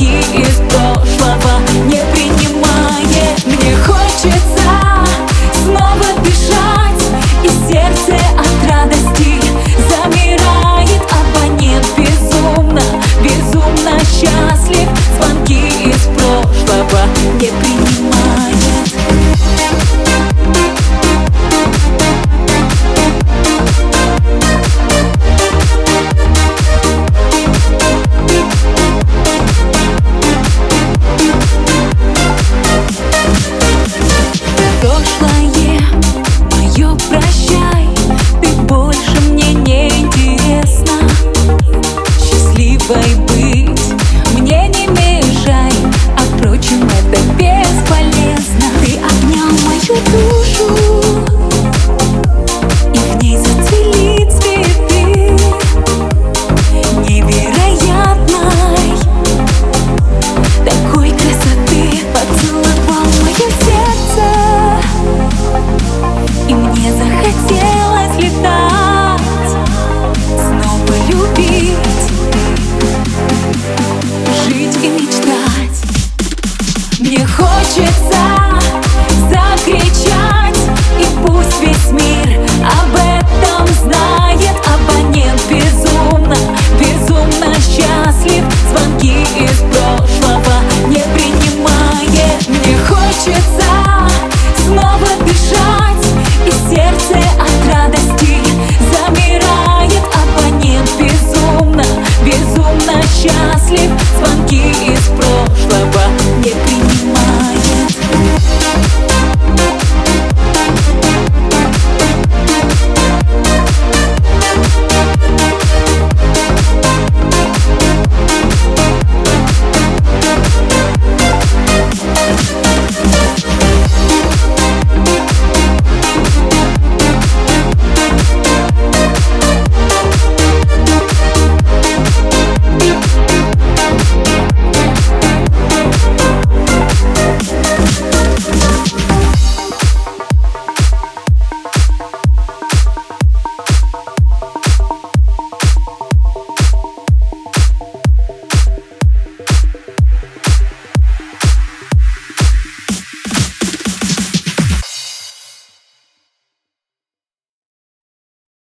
деньги из прошлого не принимает. Мне хочется снова дышать И сердце от радости замирает. Абонент безумно, безумно счастлив. Звонки из прошлого не принимает. прощай, ты больше мне не интересна. Счастливой